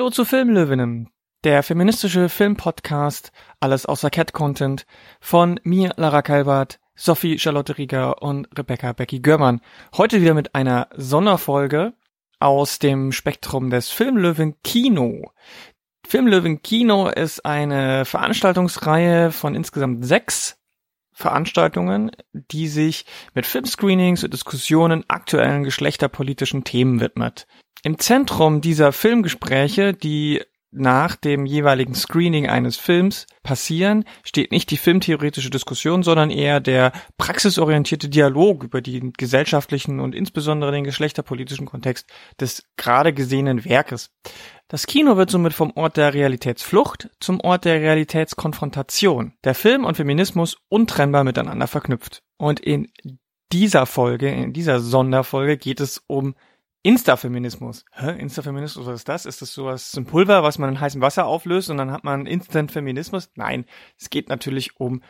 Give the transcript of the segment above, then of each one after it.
Hallo zu Filmlöwinnen, der feministische Filmpodcast, alles außer Cat-Content von mir, Lara Kalbert, Sophie Charlotte Rieger und Rebecca Becky Görmann. Heute wieder mit einer Sonderfolge aus dem Spektrum des Filmlöwen Kino. Filmlöwen Kino ist eine Veranstaltungsreihe von insgesamt sechs Veranstaltungen, die sich mit Filmscreenings und Diskussionen aktuellen geschlechterpolitischen Themen widmet. Im Zentrum dieser Filmgespräche, die nach dem jeweiligen Screening eines Films passieren, steht nicht die filmtheoretische Diskussion, sondern eher der praxisorientierte Dialog über den gesellschaftlichen und insbesondere den geschlechterpolitischen Kontext des gerade gesehenen Werkes. Das Kino wird somit vom Ort der Realitätsflucht zum Ort der Realitätskonfrontation. Der Film und Feminismus untrennbar miteinander verknüpft. Und in dieser Folge, in dieser Sonderfolge geht es um Instafeminismus. Hä? Instafeminismus, was ist das? Ist das sowas, ein Pulver, was man in heißem Wasser auflöst und dann hat man Instant-Feminismus? Nein, es geht natürlich um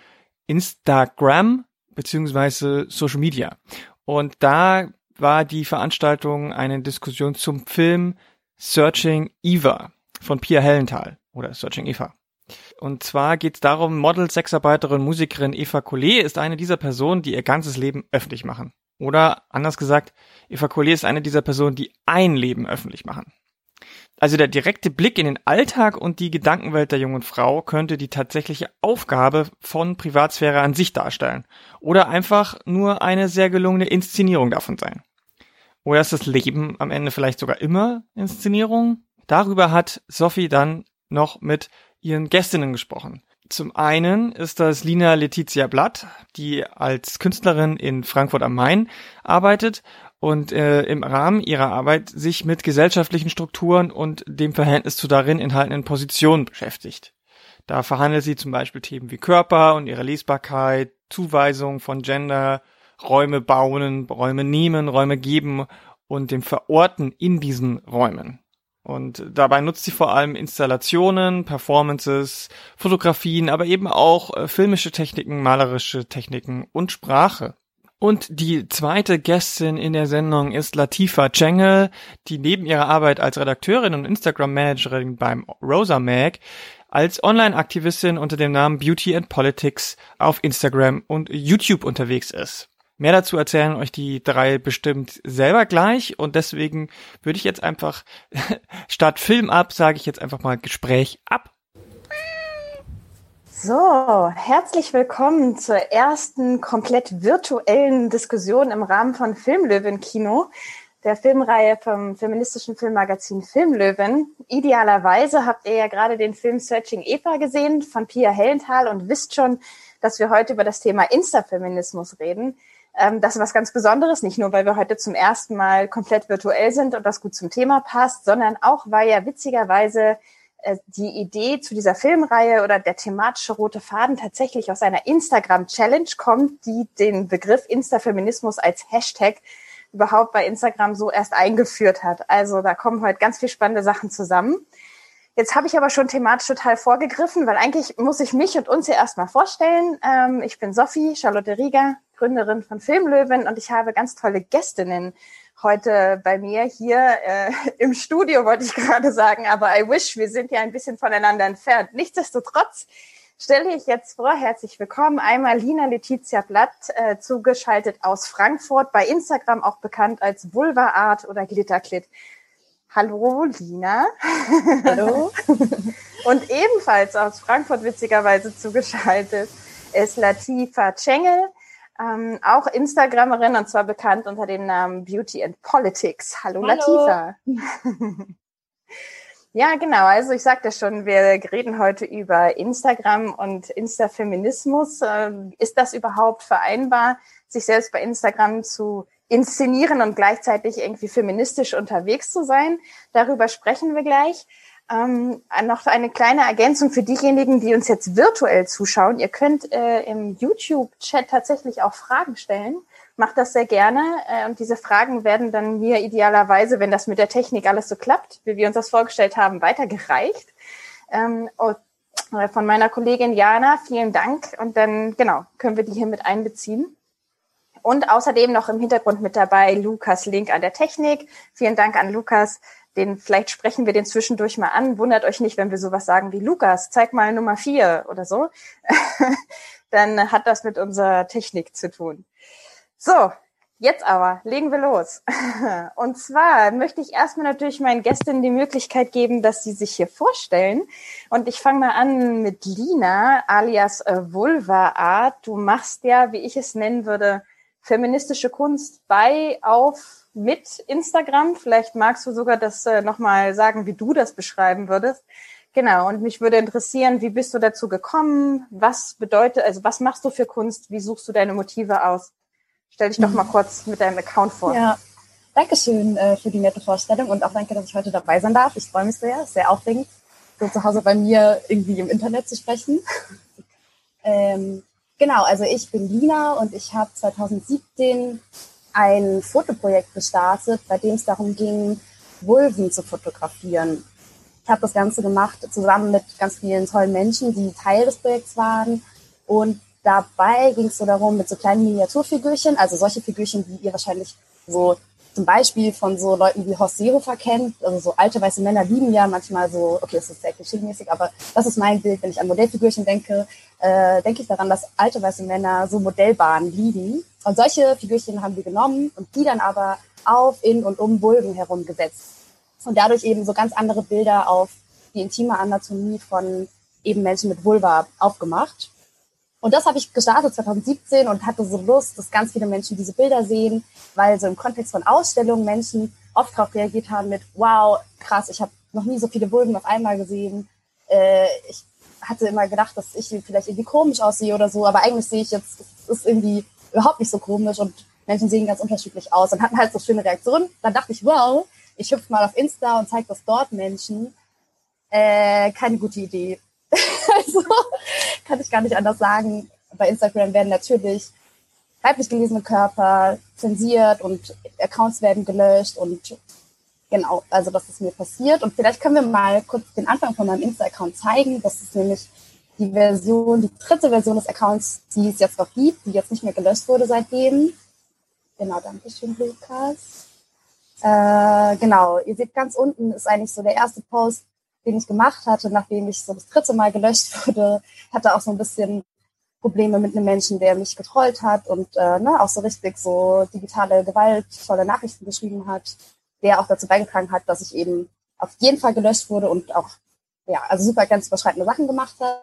Instagram beziehungsweise Social Media. Und da war die Veranstaltung eine Diskussion zum Film Searching Eva von Pia Hellenthal oder Searching Eva. Und zwar geht es darum, Model, Sexarbeiterin, Musikerin Eva Collet ist eine dieser Personen, die ihr ganzes Leben öffentlich machen. Oder anders gesagt, Eva Collier ist eine dieser Personen, die ein Leben öffentlich machen. Also der direkte Blick in den Alltag und die Gedankenwelt der jungen Frau könnte die tatsächliche Aufgabe von Privatsphäre an sich darstellen. Oder einfach nur eine sehr gelungene Inszenierung davon sein. Oder ist das Leben am Ende vielleicht sogar immer Inszenierung? Darüber hat Sophie dann noch mit ihren Gästinnen gesprochen. Zum einen ist das Lina Letizia Blatt, die als Künstlerin in Frankfurt am Main arbeitet und äh, im Rahmen ihrer Arbeit sich mit gesellschaftlichen Strukturen und dem Verhältnis zu darin enthaltenen Positionen beschäftigt. Da verhandelt sie zum Beispiel Themen wie Körper und ihre Lesbarkeit, Zuweisung von Gender, Räume bauen, Räume nehmen, Räume geben und dem Verorten in diesen Räumen. Und dabei nutzt sie vor allem Installationen, Performances, Fotografien, aber eben auch äh, filmische Techniken, malerische Techniken und Sprache. Und die zweite Gästin in der Sendung ist Latifa Cengel, die neben ihrer Arbeit als Redakteurin und Instagram-Managerin beim Rosa Mag als Online-Aktivistin unter dem Namen Beauty and Politics auf Instagram und YouTube unterwegs ist. Mehr dazu erzählen euch die drei bestimmt selber gleich und deswegen würde ich jetzt einfach statt Film ab, sage ich jetzt einfach mal Gespräch ab. So, herzlich willkommen zur ersten komplett virtuellen Diskussion im Rahmen von Filmlöwen Kino, der Filmreihe vom feministischen Filmmagazin Filmlöwen. Idealerweise habt ihr ja gerade den Film Searching Eva gesehen von Pia Hellenthal und wisst schon, dass wir heute über das Thema Instafeminismus reden. Ähm, das ist was ganz Besonderes, nicht nur, weil wir heute zum ersten Mal komplett virtuell sind und das gut zum Thema passt, sondern auch, weil ja witzigerweise äh, die Idee zu dieser Filmreihe oder der thematische rote Faden tatsächlich aus einer Instagram-Challenge kommt, die den Begriff Instafeminismus als Hashtag überhaupt bei Instagram so erst eingeführt hat. Also da kommen heute ganz viel spannende Sachen zusammen. Jetzt habe ich aber schon thematisch total vorgegriffen, weil eigentlich muss ich mich und uns hier erstmal vorstellen. Ähm, ich bin Sophie, Charlotte Rieger, Gründerin von Filmlöwen und ich habe ganz tolle Gästinnen heute bei mir hier äh, im Studio, wollte ich gerade sagen, aber I wish, wir sind ja ein bisschen voneinander entfernt. Nichtsdestotrotz stelle ich jetzt vor, herzlich willkommen, einmal Lina Letizia Blatt, äh, zugeschaltet aus Frankfurt, bei Instagram auch bekannt als Vulva Art oder Glitterklit. Hallo Lina. Hallo. Und ebenfalls aus Frankfurt witzigerweise zugeschaltet ist Latifa Cengel, ähm, auch Instagramerin und zwar bekannt unter dem Namen Beauty and Politics. Hallo, Hallo. Latifa. ja, genau. Also ich sagte schon, wir reden heute über Instagram und Instafeminismus. Ähm, ist das überhaupt vereinbar, sich selbst bei Instagram zu inszenieren und gleichzeitig irgendwie feministisch unterwegs zu sein? Darüber sprechen wir gleich. Ähm, noch eine kleine Ergänzung für diejenigen, die uns jetzt virtuell zuschauen. Ihr könnt äh, im YouTube-Chat tatsächlich auch Fragen stellen. Macht das sehr gerne. Äh, und diese Fragen werden dann mir idealerweise, wenn das mit der Technik alles so klappt, wie wir uns das vorgestellt haben, weitergereicht. Ähm, äh, von meiner Kollegin Jana, vielen Dank. Und dann, genau, können wir die hier mit einbeziehen. Und außerdem noch im Hintergrund mit dabei Lukas Link an der Technik. Vielen Dank an Lukas den, vielleicht sprechen wir den zwischendurch mal an. Wundert euch nicht, wenn wir sowas sagen wie Lukas, zeig mal Nummer vier oder so. Dann hat das mit unserer Technik zu tun. So, Jetzt aber legen wir los. Und zwar möchte ich erstmal natürlich meinen Gästinnen die Möglichkeit geben, dass sie sich hier vorstellen. Und ich fange mal an mit Lina, alias äh, Vulva Art. Du machst ja, wie ich es nennen würde, feministische Kunst bei, auf, mit Instagram. Vielleicht magst du sogar das äh, nochmal sagen, wie du das beschreiben würdest. Genau, und mich würde interessieren, wie bist du dazu gekommen? Was bedeutet, also was machst du für Kunst? Wie suchst du deine Motive aus? Stell dich doch mal kurz mit deinem Account vor. Ja, danke schön äh, für die nette Vorstellung und auch danke, dass ich heute dabei sein darf. Ich freue mich sehr, sehr aufregend, so zu Hause bei mir irgendwie im Internet zu sprechen. ähm, genau, also ich bin Lina und ich habe 2017 ein Fotoprojekt gestartet, bei dem es darum ging, Vulven zu fotografieren. Ich habe das Ganze gemacht zusammen mit ganz vielen tollen Menschen, die Teil des Projekts waren und Dabei ging es so darum, mit so kleinen Miniaturfigürchen, also solche Figürchen, die ihr wahrscheinlich so zum Beispiel von so Leuten wie Horst Seehofer kennt, also so alte weiße Männer lieben ja manchmal so, okay, das ist sehr klischee-mäßig, aber das ist mein Bild, wenn ich an Modellfigürchen denke, äh, denke ich daran, dass alte weiße Männer so Modellbahnen lieben. Und solche Figürchen haben wir genommen und die dann aber auf, in und um Bulben herumgesetzt. Und dadurch eben so ganz andere Bilder auf die intime Anatomie von eben Menschen mit Vulva aufgemacht. Und das habe ich gestartet 2017 und hatte so Lust, dass ganz viele Menschen diese Bilder sehen, weil so im Kontext von Ausstellungen Menschen oft darauf reagiert haben mit, wow, krass, ich habe noch nie so viele Vulven auf einmal gesehen. Äh, ich hatte immer gedacht, dass ich vielleicht irgendwie komisch aussehe oder so, aber eigentlich sehe ich jetzt, es ist irgendwie überhaupt nicht so komisch und Menschen sehen ganz unterschiedlich aus und hatten halt so schöne Reaktionen. Dann dachte ich, wow, ich hüpfe mal auf Insta und zeige das dort Menschen. Äh, keine gute Idee. also kann ich gar nicht anders sagen. Bei Instagram werden natürlich weiblich gelesene Körper zensiert und Accounts werden gelöscht und genau, also das ist mir passiert. Und vielleicht können wir mal kurz den Anfang von meinem Insta-Account zeigen. Das ist nämlich die Version, die dritte Version des Accounts, die es jetzt noch gibt, die jetzt nicht mehr gelöscht wurde seitdem. Genau, danke schön, Lukas. Äh, genau, ihr seht ganz unten ist eigentlich so der erste Post, den ich gemacht hatte, nachdem ich so das dritte Mal gelöscht wurde, hatte auch so ein bisschen Probleme mit einem Menschen, der mich getrollt hat und äh, ne, auch so richtig so digitale gewaltvolle Nachrichten geschrieben hat, der auch dazu beigetragen hat, dass ich eben auf jeden Fall gelöscht wurde und auch ja, also super ganz überschreitende Sachen gemacht hat.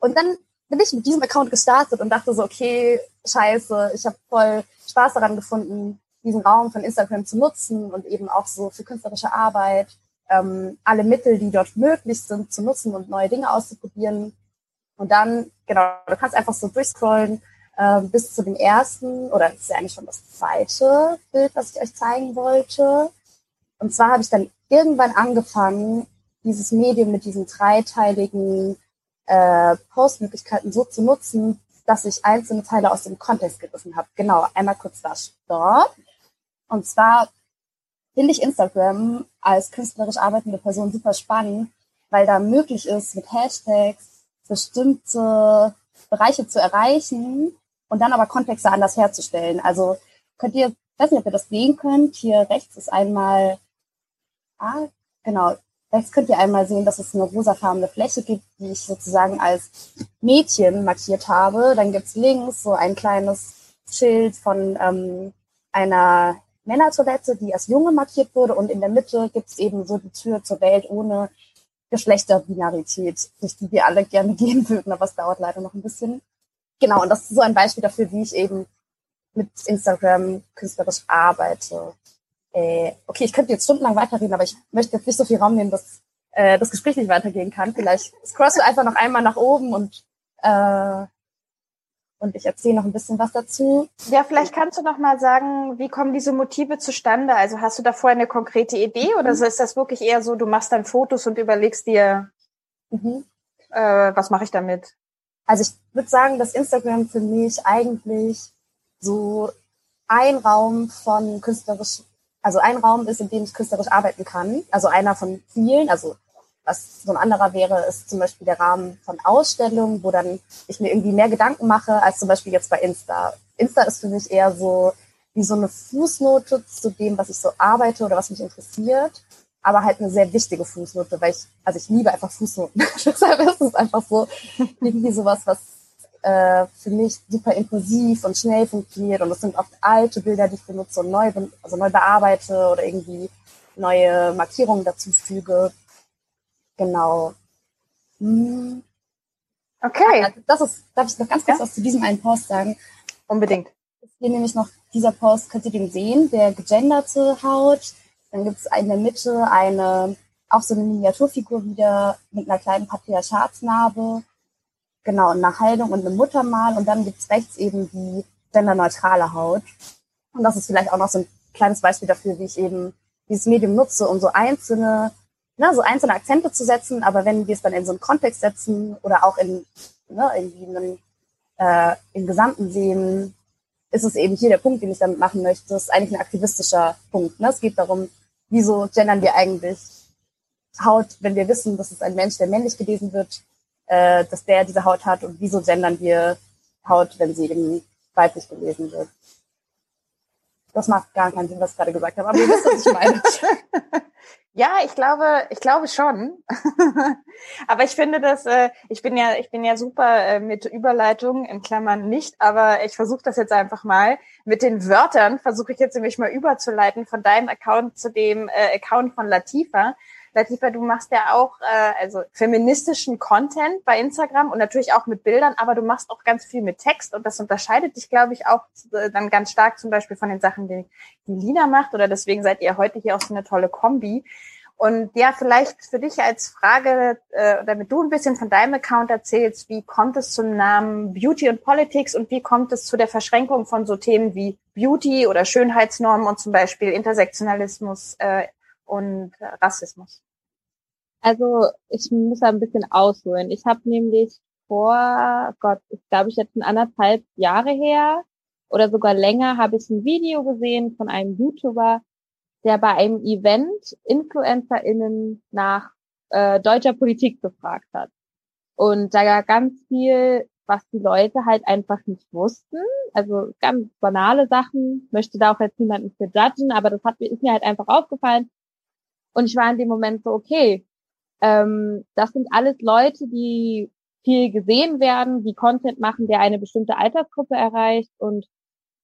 Und dann bin ich mit diesem Account gestartet und dachte so, okay, scheiße, ich habe voll Spaß daran gefunden, diesen Raum von Instagram zu nutzen und eben auch so für künstlerische Arbeit ähm, alle Mittel, die dort möglich sind, zu nutzen und neue Dinge auszuprobieren. Und dann, genau, du kannst einfach so durchscrollen äh, bis zu dem ersten, oder das ist ja eigentlich schon das zweite Bild, was ich euch zeigen wollte. Und zwar habe ich dann irgendwann angefangen, dieses Medium mit diesen dreiteiligen äh, Postmöglichkeiten so zu nutzen, dass ich einzelne Teile aus dem Kontext gegriffen habe. Genau, einmal kurz da Stopp. Und zwar finde ich Instagram als künstlerisch arbeitende Person super spannend, weil da möglich ist, mit Hashtags bestimmte Bereiche zu erreichen und dann aber Kontexte anders herzustellen. Also könnt ihr, ich weiß nicht, ob ihr das sehen könnt, hier rechts ist einmal, ah, genau, rechts könnt ihr einmal sehen, dass es eine rosafarbene Fläche gibt, die ich sozusagen als Mädchen markiert habe. Dann gibt's links so ein kleines Schild von ähm, einer Männertoilette, die als Junge markiert wurde und in der Mitte gibt es eben so die Tür zur Welt ohne Geschlechterbinarität, durch die wir alle gerne gehen würden, aber es dauert leider noch ein bisschen. Genau, und das ist so ein Beispiel dafür, wie ich eben mit Instagram künstlerisch arbeite. Äh, okay, ich könnte jetzt stundenlang weiterreden, aber ich möchte jetzt nicht so viel Raum nehmen, dass äh, das Gespräch nicht weitergehen kann. Vielleicht scrollst du einfach noch einmal nach oben und äh, und ich erzähle noch ein bisschen was dazu. Ja, vielleicht kannst du noch mal sagen, wie kommen diese Motive zustande? Also hast du da vorher eine konkrete Idee mhm. oder ist das wirklich eher so, du machst dann Fotos und überlegst dir, mhm. äh, was mache ich damit? Also ich würde sagen, dass Instagram für mich eigentlich so ein Raum von künstlerisch, also ein Raum ist, in dem ich künstlerisch arbeiten kann. Also einer von vielen, also was so ein anderer wäre, ist zum Beispiel der Rahmen von Ausstellungen, wo dann ich mir irgendwie mehr Gedanken mache, als zum Beispiel jetzt bei Insta. Insta ist für mich eher so wie so eine Fußnote zu dem, was ich so arbeite oder was mich interessiert. aber halt eine sehr wichtige Fußnote, weil ich, also ich liebe einfach Fußnoten. Deshalb ist es einfach so irgendwie sowas, was äh, für mich super impulsiv und schnell funktioniert. Und es sind oft alte Bilder, die ich benutze und neu, also neu bearbeite oder irgendwie neue Markierungen dazu füge. Genau. Hm. Okay. Also das ist, darf ich noch ganz kurz ja? was zu diesem einen Post sagen? Unbedingt. Hier nämlich noch dieser Post, könnt ihr den sehen, der gegenderte Haut. Dann gibt es in der Mitte eine, auch so eine Miniaturfigur wieder mit einer kleinen Patriarchatsnarbe genau, eine Haltung und eine Muttermal und dann gibt's rechts eben die genderneutrale Haut. Und das ist vielleicht auch noch so ein kleines Beispiel dafür, wie ich eben dieses Medium nutze, um so einzelne, ne, so einzelne Akzente zu setzen, aber wenn wir es dann in so einen Kontext setzen oder auch in ne, irgendwie einen, äh, im Gesamten sehen, ist es eben hier der Punkt, den ich damit machen möchte. Das ist eigentlich ein aktivistischer Punkt. Ne? Es geht darum, wieso gendern wir eigentlich Haut, wenn wir wissen, dass es ein Mensch, der männlich gelesen wird, äh, dass der diese Haut hat und wieso gendern wir Haut, wenn sie eben weiblich gelesen wird. Das macht gar keinen Sinn, was ich gerade gesagt habe, aber ihr wisst, was ich meine. ja, ich glaube, ich glaube schon. aber ich finde dass äh, ich bin ja, ich bin ja super äh, mit Überleitung, in Klammern nicht, aber ich versuche das jetzt einfach mal. Mit den Wörtern versuche ich jetzt nämlich mal überzuleiten von deinem Account zu dem äh, Account von Latifa. Latifa, du machst ja auch äh, also feministischen Content bei Instagram und natürlich auch mit Bildern, aber du machst auch ganz viel mit Text und das unterscheidet dich, glaube ich, auch äh, dann ganz stark zum Beispiel von den Sachen, die, die Lina macht oder deswegen seid ihr heute hier auch so eine tolle Kombi. Und ja, vielleicht für dich als Frage, äh, damit du ein bisschen von deinem Account erzählst, wie kommt es zum Namen Beauty und Politics und wie kommt es zu der Verschränkung von so Themen wie Beauty oder Schönheitsnormen und zum Beispiel Intersektionalismus äh, und Rassismus? Also ich muss da ein bisschen ausholen. Ich habe nämlich vor, Gott, ich glaube ich jetzt ein anderthalb Jahre her oder sogar länger, habe ich ein Video gesehen von einem YouTuber, der bei einem Event InfluencerInnen nach äh, deutscher Politik gefragt hat. Und da war ganz viel, was die Leute halt einfach nicht wussten. Also ganz banale Sachen. Möchte da auch jetzt niemanden für judgen, aber das hat, ist mir halt einfach aufgefallen. Und ich war in dem Moment so, okay, ähm, das sind alles Leute, die viel gesehen werden, die Content machen, der eine bestimmte Altersgruppe erreicht und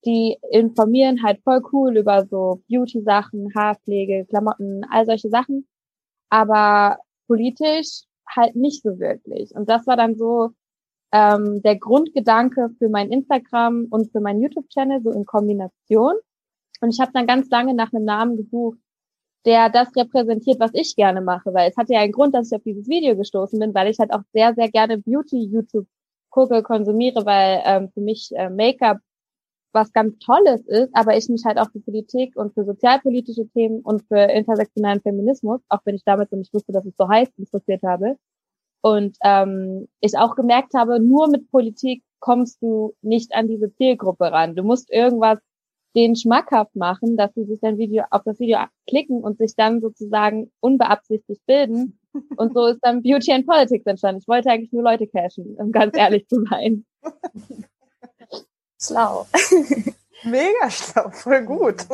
die informieren halt voll cool über so Beauty-Sachen, Haarpflege, Klamotten, all solche Sachen. Aber politisch halt nicht so wirklich. Und das war dann so ähm, der Grundgedanke für mein Instagram und für meinen YouTube-Channel, so in Kombination. Und ich habe dann ganz lange nach einem Namen gesucht, der das repräsentiert, was ich gerne mache, weil es hatte ja einen Grund, dass ich auf dieses Video gestoßen bin, weil ich halt auch sehr, sehr gerne Beauty-YouTube gucke, konsumiere, weil ähm, für mich äh, Make-up was ganz Tolles ist, aber ich mich halt auch für Politik und für sozialpolitische Themen und für intersektionalen Feminismus, auch wenn ich damit so nicht wusste, dass es so heißt, interessiert habe. Und ähm, ich auch gemerkt habe, nur mit Politik kommst du nicht an diese Zielgruppe ran. Du musst irgendwas den schmackhaft machen, dass sie sich dann Video auf das Video klicken und sich dann sozusagen unbeabsichtigt bilden. Und so ist dann Beauty and Politics entstanden. Ich wollte eigentlich nur Leute cashen, um ganz ehrlich zu sein. Schlau. Mega schlau, voll gut.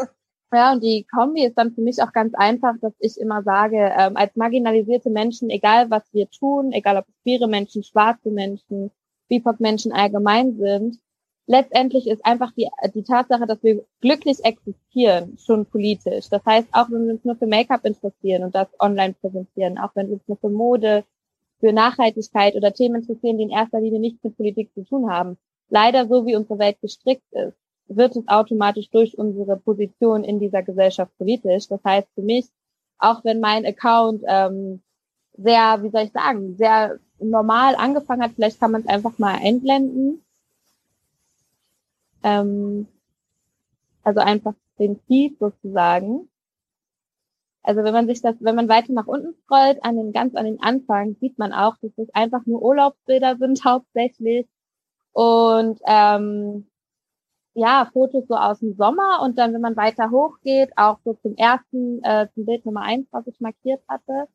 Ja, und die Kombi ist dann für mich auch ganz einfach, dass ich immer sage, ähm, als marginalisierte Menschen, egal was wir tun, egal ob es queere Menschen, schwarze Menschen, BIPOC-Menschen allgemein sind, letztendlich ist einfach die, die Tatsache, dass wir glücklich existieren, schon politisch. Das heißt, auch wenn wir uns nur für Make-up interessieren und das online präsentieren, auch wenn wir uns nur für Mode, für Nachhaltigkeit oder Themen interessieren, die in erster Linie nichts mit Politik zu tun haben, leider so wie unsere Welt gestrickt ist, wird es automatisch durch unsere Position in dieser Gesellschaft politisch. Das heißt für mich, auch wenn mein Account ähm, sehr, wie soll ich sagen, sehr normal angefangen hat, vielleicht kann man es einfach mal einblenden, ähm, also einfach den Feed sozusagen. Also wenn man sich das, wenn man weiter nach unten scrollt, an den ganz an den Anfang, sieht man auch, dass es einfach nur Urlaubsbilder sind hauptsächlich und ähm, ja Fotos so aus dem Sommer und dann, wenn man weiter hochgeht, auch so zum ersten, äh, zum Bild Nummer eins, was ich markiert hatte,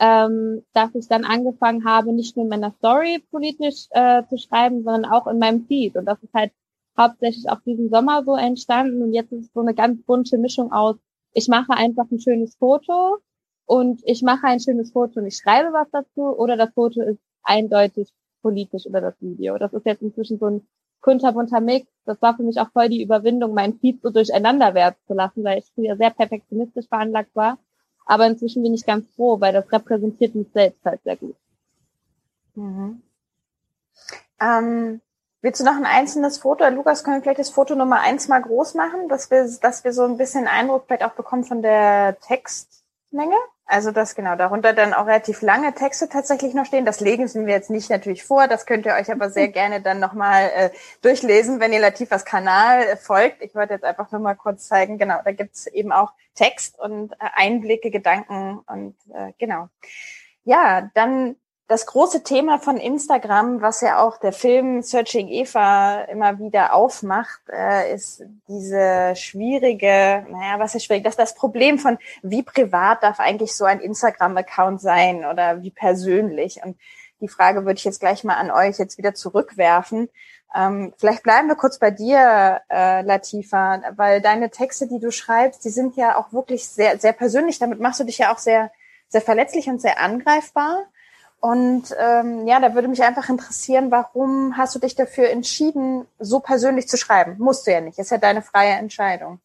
ähm, dass ich dann angefangen habe, nicht nur in meiner Story politisch äh, zu schreiben, sondern auch in meinem Feed und das ist halt hauptsächlich auch diesen Sommer so entstanden und jetzt ist es so eine ganz bunte Mischung aus, ich mache einfach ein schönes Foto und ich mache ein schönes Foto und ich schreibe was dazu oder das Foto ist eindeutig politisch oder das Video. Das ist jetzt inzwischen so ein kunterbunter Mix. Das war für mich auch voll die Überwindung, meinen Feed so durcheinander werden zu lassen, weil ich früher sehr perfektionistisch veranlagt war. Aber inzwischen bin ich ganz froh, weil das repräsentiert mich selbst halt sehr gut. Mhm. Ähm, willst du noch ein einzelnes Foto? Lukas, können wir vielleicht das Foto Nummer eins mal groß machen, dass wir, dass wir so ein bisschen Eindruck vielleicht auch bekommen von der Textmenge? Also das genau, darunter dann auch relativ lange Texte tatsächlich noch stehen. Das legen wir jetzt nicht natürlich vor, das könnt ihr euch aber sehr gerne dann nochmal äh, durchlesen, wenn ihr Latifas Kanal äh, folgt. Ich wollte jetzt einfach nur mal kurz zeigen, genau, da gibt's eben auch Text und äh, Einblicke, Gedanken und äh, genau. Ja, dann das große Thema von Instagram, was ja auch der Film Searching Eva immer wieder aufmacht, äh, ist diese schwierige, naja, was ist schwierig, das ist das Problem von, wie privat darf eigentlich so ein Instagram-Account sein oder wie persönlich. Und die Frage würde ich jetzt gleich mal an euch jetzt wieder zurückwerfen. Ähm, vielleicht bleiben wir kurz bei dir, äh, Latifa, weil deine Texte, die du schreibst, die sind ja auch wirklich sehr, sehr persönlich. Damit machst du dich ja auch sehr, sehr verletzlich und sehr angreifbar. Und ähm, ja, da würde mich einfach interessieren, warum hast du dich dafür entschieden, so persönlich zu schreiben? Musst du ja nicht, ist ja deine freie Entscheidung.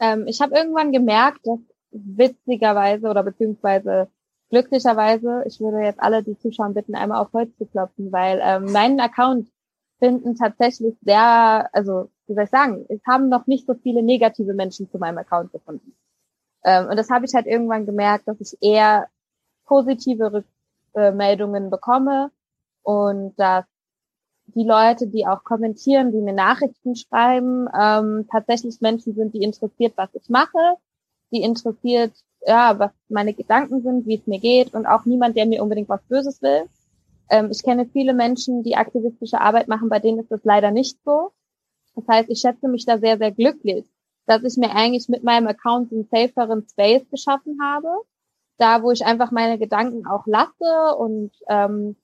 Ähm, ich habe irgendwann gemerkt, dass witzigerweise oder beziehungsweise glücklicherweise, ich würde jetzt alle, die zuschauen, bitten, einmal auf Holz zu klopfen, weil ähm, meinen Account finden tatsächlich sehr, also wie soll ich sagen, es haben noch nicht so viele negative Menschen zu meinem Account gefunden. Ähm, und das habe ich halt irgendwann gemerkt, dass ich eher positive Meldungen bekomme und dass die Leute, die auch kommentieren, die mir Nachrichten schreiben, ähm, tatsächlich Menschen sind, die interessiert, was ich mache, die interessiert, ja, was meine Gedanken sind, wie es mir geht und auch niemand, der mir unbedingt was Böses will. Ähm, ich kenne viele Menschen, die aktivistische Arbeit machen, bei denen ist das leider nicht so. Das heißt, ich schätze mich da sehr, sehr glücklich, dass ich mir eigentlich mit meinem Account einen saferen Space geschaffen habe da, wo ich einfach meine Gedanken auch lasse und ähm,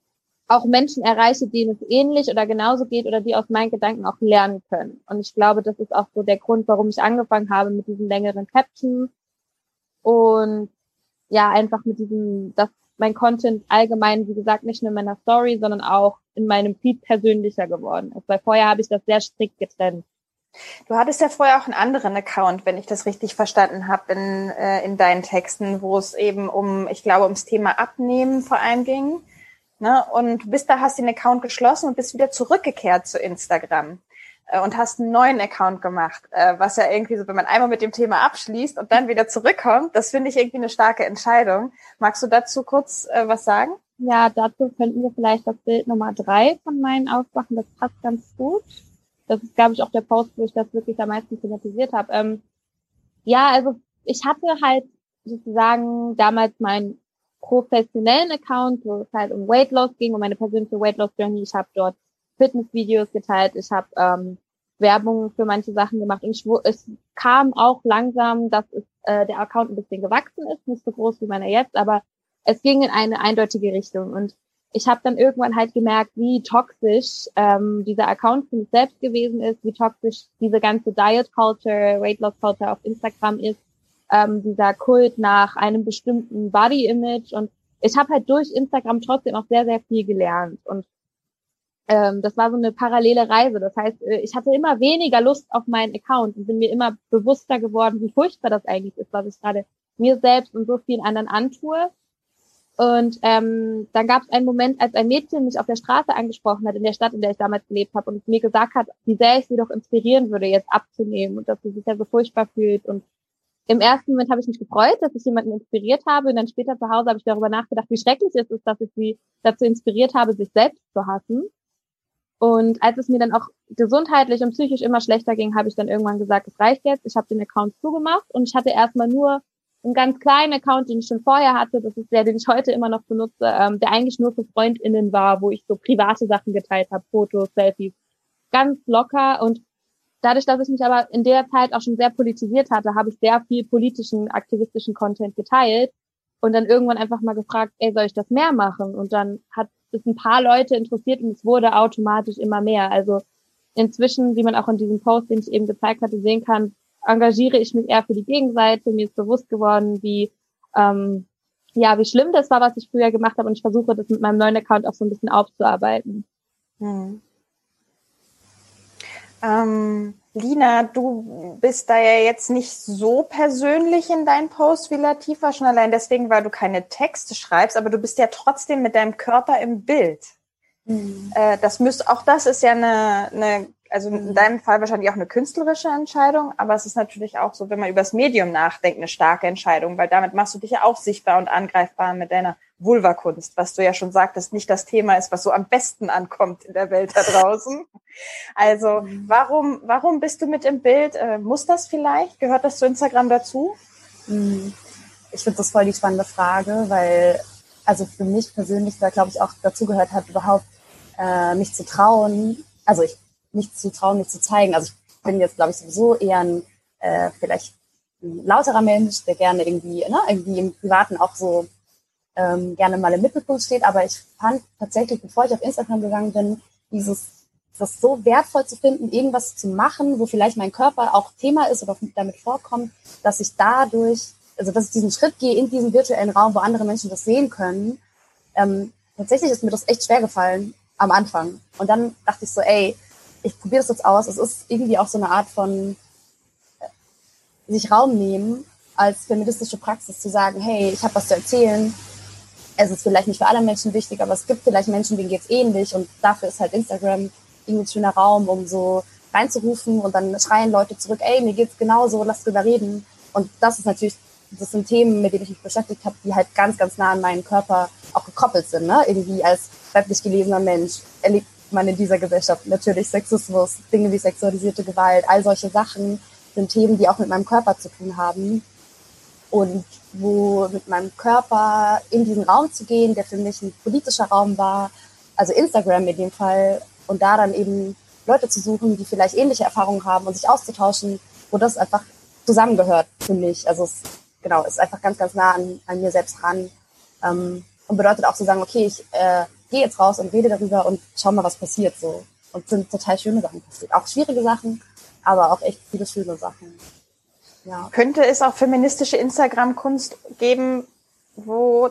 auch Menschen erreiche, denen es ähnlich oder genauso geht oder die aus meinen Gedanken auch lernen können. Und ich glaube, das ist auch so der Grund, warum ich angefangen habe mit diesen längeren Captions und ja, einfach mit diesem, dass mein Content allgemein, wie gesagt, nicht nur in meiner Story, sondern auch in meinem Feed persönlicher geworden ist. Weil vorher habe ich das sehr strikt getrennt. Du hattest ja vorher auch einen anderen Account, wenn ich das richtig verstanden habe, in, äh, in deinen Texten, wo es eben um, ich glaube, ums Thema Abnehmen vor allem ging. Ne? Und bis da hast den Account geschlossen und bist wieder zurückgekehrt zu Instagram äh, und hast einen neuen Account gemacht, äh, was ja irgendwie so, wenn man einmal mit dem Thema abschließt und dann wieder zurückkommt, das finde ich irgendwie eine starke Entscheidung. Magst du dazu kurz äh, was sagen? Ja, dazu könnten wir vielleicht das Bild Nummer drei von meinen aufmachen. Das passt ganz gut. Das ist, glaube ich, auch der Post, wo ich das wirklich am meisten thematisiert habe. Ähm, ja, also ich hatte halt sozusagen damals meinen professionellen Account, wo es halt um Weight Loss ging, um meine persönliche Weight Loss Journey. Ich habe dort Fitnessvideos geteilt, ich habe ähm, Werbung für manche Sachen gemacht und ich, es kam auch langsam, dass es, äh, der Account ein bisschen gewachsen ist, nicht so groß wie meiner jetzt, aber es ging in eine eindeutige Richtung und ich habe dann irgendwann halt gemerkt, wie toxisch ähm, dieser Account für mich selbst gewesen ist, wie toxisch diese ganze Diet Culture, Weight Loss Culture auf Instagram ist, ähm, dieser Kult nach einem bestimmten Body Image und ich habe halt durch Instagram trotzdem auch sehr, sehr viel gelernt und ähm, das war so eine parallele Reise. Das heißt, äh, ich hatte immer weniger Lust auf meinen Account und bin mir immer bewusster geworden, wie furchtbar das eigentlich ist, was ich gerade mir selbst und so vielen anderen antue. Und ähm, dann gab es einen Moment, als ein Mädchen mich auf der Straße angesprochen hat, in der Stadt, in der ich damals gelebt habe, und mir gesagt hat, wie sehr ich sie doch inspirieren würde, jetzt abzunehmen und dass sie sich ja so furchtbar fühlt. Und im ersten Moment habe ich mich gefreut, dass ich jemanden inspiriert habe. Und dann später zu Hause habe ich darüber nachgedacht, wie schrecklich es ist, dass ich sie dazu inspiriert habe, sich selbst zu hassen. Und als es mir dann auch gesundheitlich und psychisch immer schlechter ging, habe ich dann irgendwann gesagt, es reicht jetzt. Ich habe den Account zugemacht und ich hatte erstmal nur einen ganz kleinen Account, den ich schon vorher hatte, das ist der, den ich heute immer noch benutze, ähm, der eigentlich nur für FreundInnen war, wo ich so private Sachen geteilt habe, Fotos, Selfies, ganz locker und dadurch, dass ich mich aber in der Zeit auch schon sehr politisiert hatte, habe ich sehr viel politischen, aktivistischen Content geteilt und dann irgendwann einfach mal gefragt, ey, soll ich das mehr machen? Und dann hat es ein paar Leute interessiert und es wurde automatisch immer mehr. Also inzwischen, wie man auch in diesem Post, den ich eben gezeigt hatte, sehen kann, engagiere ich mich eher für die Gegenseite. Mir ist bewusst geworden, wie ähm, ja, wie schlimm das war, was ich früher gemacht habe und ich versuche das mit meinem neuen Account auch so ein bisschen aufzuarbeiten. Hm. Ähm, Lina, du bist da ja jetzt nicht so persönlich in deinen Post wie Latifa, schon allein deswegen, weil du keine Texte schreibst, aber du bist ja trotzdem mit deinem Körper im Bild. Mhm. Äh, das müsst, auch das ist ja eine, eine also in mhm. deinem Fall wahrscheinlich auch eine künstlerische Entscheidung, aber es ist natürlich auch so, wenn man über das Medium nachdenkt, eine starke Entscheidung, weil damit machst du dich ja auch sichtbar und angreifbar mit deiner Vulva-Kunst, was du ja schon sagtest, nicht das Thema ist, was so am besten ankommt in der Welt da draußen. Also mhm. warum, warum bist du mit im Bild? Äh, muss das vielleicht? Gehört das zu Instagram dazu? Mhm. Ich finde das voll die spannende Frage, weil also für mich persönlich da glaube ich auch dazu gehört hat, überhaupt äh, mich zu trauen. Also ich nicht zu trauen, nicht zu zeigen. Also ich bin jetzt, glaube ich, sowieso eher ein äh, vielleicht ein lauterer Mensch, der gerne irgendwie, ne, irgendwie im Privaten auch so ähm, gerne mal im Mittelpunkt steht. Aber ich fand tatsächlich, bevor ich auf Instagram gegangen bin, dieses das so wertvoll zu finden, irgendwas zu machen, wo vielleicht mein Körper auch Thema ist oder damit vorkommt, dass ich dadurch, also dass ich diesen Schritt gehe in diesen virtuellen Raum, wo andere Menschen das sehen können. Ähm, tatsächlich ist mir das echt schwer gefallen am Anfang. Und dann dachte ich so, ey, ich probiere das jetzt aus. Es ist irgendwie auch so eine Art von äh, sich Raum nehmen als feministische Praxis zu sagen, hey, ich habe was zu erzählen. Es ist vielleicht nicht für alle Menschen wichtig, aber es gibt vielleicht Menschen, denen geht's ähnlich und dafür ist halt Instagram irgendwie ein schöner Raum, um so reinzurufen und dann schreien Leute zurück, ey, mir geht's genauso, lass drüber reden. Und das ist natürlich, das sind Themen, mit denen ich mich beschäftigt habe, die halt ganz, ganz nah an meinen Körper auch gekoppelt sind. Ne? Irgendwie als weiblich gelesener Mensch erlebt man in dieser Gesellschaft natürlich Sexismus, Dinge wie sexualisierte Gewalt, all solche Sachen sind Themen, die auch mit meinem Körper zu tun haben. Und wo mit meinem Körper in diesen Raum zu gehen, der für mich ein politischer Raum war, also Instagram in dem Fall, und da dann eben Leute zu suchen, die vielleicht ähnliche Erfahrungen haben und sich auszutauschen, wo das einfach zusammengehört für mich. Also es genau, ist einfach ganz, ganz nah an, an mir selbst ran. Ähm, und bedeutet auch zu sagen, okay, ich äh, gehe jetzt raus und rede darüber und schau mal, was passiert so. Und sind total schöne Sachen passiert. Auch schwierige Sachen, aber auch echt viele schöne Sachen. Ja. Könnte es auch feministische Instagram-Kunst geben, wo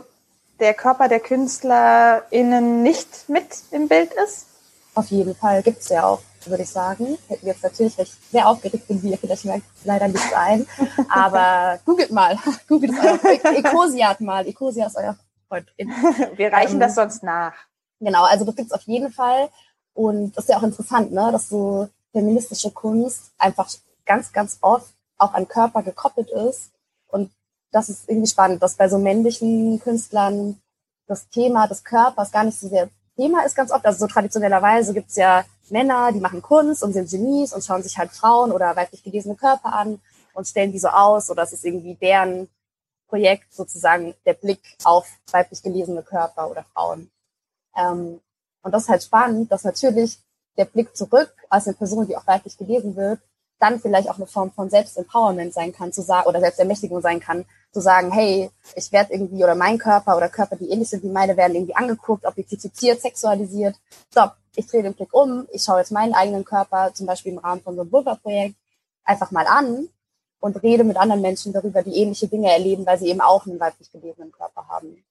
der Körper der KünstlerInnen nicht mit im Bild ist? Auf jeden Fall gibt's ja auch, würde ich sagen. Hätten jetzt natürlich, weil ich sehr aufgeregt bin, wie ihr vielleicht merkt, leider nicht ein. Aber googelt mal. googelt euer Ecosiat mal. Ecosia ist euer Freundin. Wir reichen ähm, das sonst nach. Genau, also das gibt's auf jeden Fall. Und das ist ja auch interessant, ne, dass so feministische Kunst einfach ganz, ganz oft auch an Körper gekoppelt ist. Und das ist irgendwie spannend, dass bei so männlichen Künstlern das Thema des Körpers gar nicht so sehr Thema ist ganz oft. Also so traditionellerweise gibt's ja Männer, die machen Kunst und sind Genies und schauen sich halt Frauen oder weiblich gelesene Körper an und stellen die so aus oder es ist irgendwie deren Projekt sozusagen der Blick auf weiblich gelesene Körper oder Frauen. Ähm, und das ist halt spannend, dass natürlich der Blick zurück als eine Person, die auch weiblich gelesen wird, dann vielleicht auch eine Form von Selbstempowerment sein kann, zu sagen, oder Selbstermächtigung sein kann, zu sagen, hey, ich werde irgendwie, oder mein Körper oder Körper, die ähnlich sind wie meine, werden irgendwie angeguckt, objektifiziert, sexualisiert. Stopp, ich drehe den Blick um, ich schaue jetzt meinen eigenen Körper, zum Beispiel im Rahmen von so einem Vulva-Projekt, einfach mal an und rede mit anderen Menschen darüber, die ähnliche Dinge erleben, weil sie eben auch einen weiblich gelesenen Körper haben.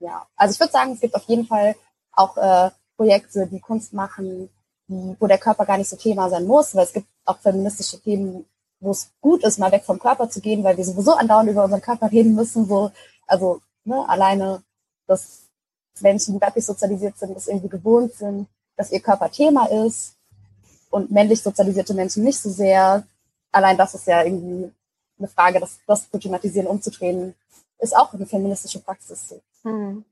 Ja, also ich würde sagen, es gibt auf jeden Fall auch äh, Projekte, die Kunst machen, die, wo der Körper gar nicht so Thema sein muss, weil es gibt auch feministische Themen, wo es gut ist, mal weg vom Körper zu gehen, weil wir sowieso andauernd über unseren Körper reden müssen, so, also ne, alleine, dass Menschen, die weiblich sozialisiert sind, das irgendwie gewohnt sind, dass ihr Körper Thema ist und männlich sozialisierte Menschen nicht so sehr, allein das ist ja irgendwie eine Frage, das, das zu thematisieren, umzudrehen, ist auch eine feministische Praxis. Hm.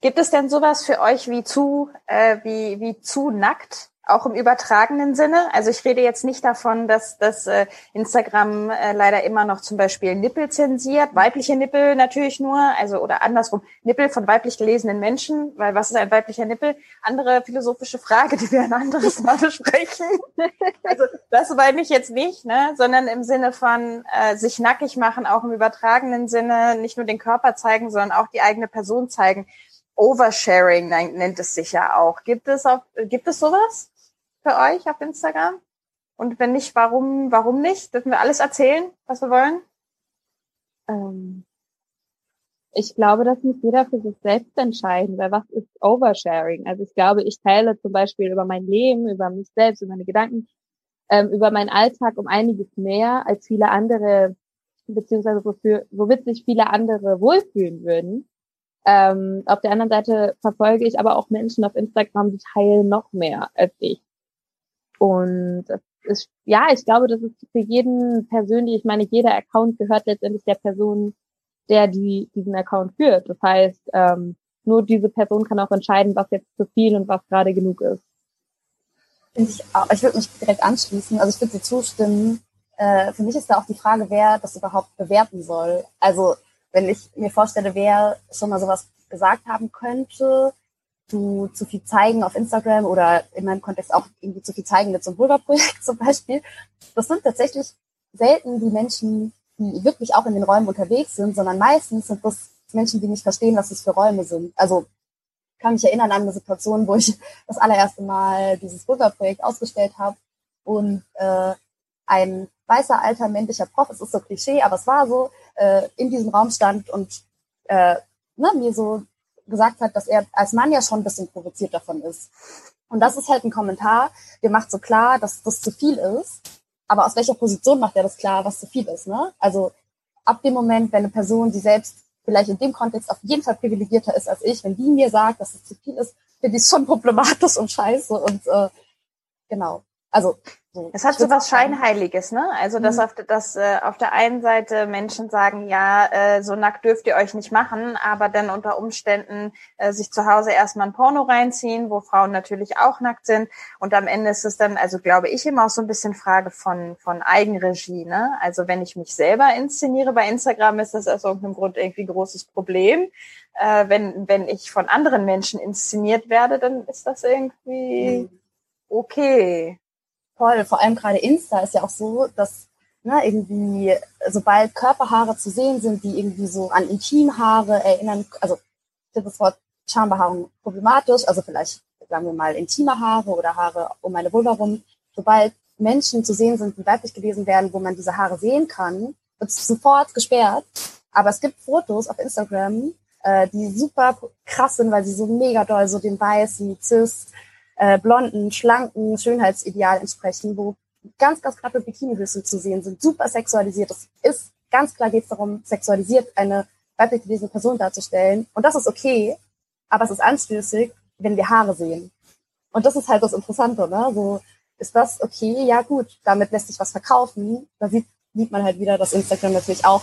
Gibt es denn sowas für euch wie zu, äh, wie, wie zu nackt? Auch im übertragenen Sinne. Also ich rede jetzt nicht davon, dass dass äh, Instagram äh, leider immer noch zum Beispiel Nippel zensiert, weibliche Nippel natürlich nur, also oder andersrum, Nippel von weiblich gelesenen Menschen, weil was ist ein weiblicher Nippel? Andere philosophische Frage, die wir ein anderes Mal besprechen. also das meine ich jetzt nicht, ne, sondern im Sinne von äh, sich nackig machen, auch im übertragenen Sinne, nicht nur den Körper zeigen, sondern auch die eigene Person zeigen. Oversharing nennt es sich ja auch. Gibt es auch, gibt es sowas? Für euch auf Instagram? Und wenn nicht, warum, warum nicht? Dürfen wir alles erzählen, was wir wollen? Ähm, Ich glaube, das muss jeder für sich selbst entscheiden, weil was ist Oversharing? Also ich glaube, ich teile zum Beispiel über mein Leben, über mich selbst, über meine Gedanken, ähm, über meinen Alltag um einiges mehr als viele andere, beziehungsweise wofür, womit sich viele andere wohlfühlen würden. Ähm, auf der anderen Seite verfolge ich aber auch Menschen auf Instagram, die teilen noch mehr als ich. Und ist, ja, ich glaube, das ist für jeden persönlich, ich meine, jeder Account gehört letztendlich der Person, der die, diesen Account führt. Das heißt, ähm, nur diese Person kann auch entscheiden, was jetzt zu viel und was gerade genug ist. Ich, ich würde mich direkt anschließen, also ich würde dir zustimmen. Äh, für mich ist da auch die Frage, wer das überhaupt bewerten soll. Also wenn ich mir vorstelle, wer schon mal sowas gesagt haben könnte, du zu viel zeigen auf Instagram oder in meinem Kontext auch irgendwie zu viel zeigen mit so einem Vulva-Projekt zum Beispiel. Das sind tatsächlich selten die Menschen, die wirklich auch in den Räumen unterwegs sind, sondern meistens sind das Menschen, die nicht verstehen, was das für Räume sind. Also kann mich erinnern an eine Situation, wo ich das allererste Mal dieses Vulva-Projekt ausgestellt habe und äh, ein weißer alter männlicher Prof, es ist so Klischee, aber es war so, äh, in diesem Raum stand und äh, ne, mir so gesagt hat, dass er als Mann ja schon ein bisschen provoziert davon ist. Und das ist halt ein Kommentar, der macht so klar, dass das zu viel ist. Aber aus welcher Position macht er das klar, was zu viel ist? Ne? Also ab dem Moment, wenn eine Person, die selbst vielleicht in dem Kontext auf jeden Fall privilegierter ist als ich, wenn die mir sagt, dass es zu viel ist, finde ich es schon problematisch und scheiße. Und äh, genau. Also es hat so was Scheinheiliges, ne? Also dass mhm. auf, dass, äh, auf der einen Seite Menschen sagen, ja, äh, so nackt dürft ihr euch nicht machen, aber dann unter Umständen äh, sich zu Hause erstmal ein Porno reinziehen, wo Frauen natürlich auch nackt sind. Und am Ende ist es dann, also glaube ich, immer auch so ein bisschen Frage von, von Eigenregie, ne? Also wenn ich mich selber inszeniere bei Instagram, ist das aus irgendeinem Grund irgendwie ein großes Problem. Äh, wenn, wenn ich von anderen Menschen inszeniert werde, dann ist das irgendwie mhm. okay. Voll, vor allem gerade Insta ist ja auch so, dass ne, irgendwie, sobald Körperhaare zu sehen sind, die irgendwie so an Intimhaare erinnern, also ich das Wort Schambehaarung problematisch, also vielleicht sagen wir mal intime Haare oder Haare um meine Vulva rum, sobald Menschen zu sehen sind, die weiblich gewesen werden, wo man diese Haare sehen kann, wird es sofort gesperrt. Aber es gibt Fotos auf Instagram, äh, die super krass sind, weil sie so mega doll so dem weißen, cis, äh, blonden, schlanken Schönheitsideal entsprechen, wo ganz, ganz knappe Bikinihöschen zu sehen sind, super sexualisiert. Das ist ganz klar geht es darum, sexualisiert eine weiblich gelesene Person darzustellen. Und das ist okay, aber es ist anstößig, wenn wir Haare sehen. Und das ist halt das Interessante, ne? So, ist das okay? Ja, gut, damit lässt sich was verkaufen. Da sieht, sieht man halt wieder, dass Instagram natürlich auch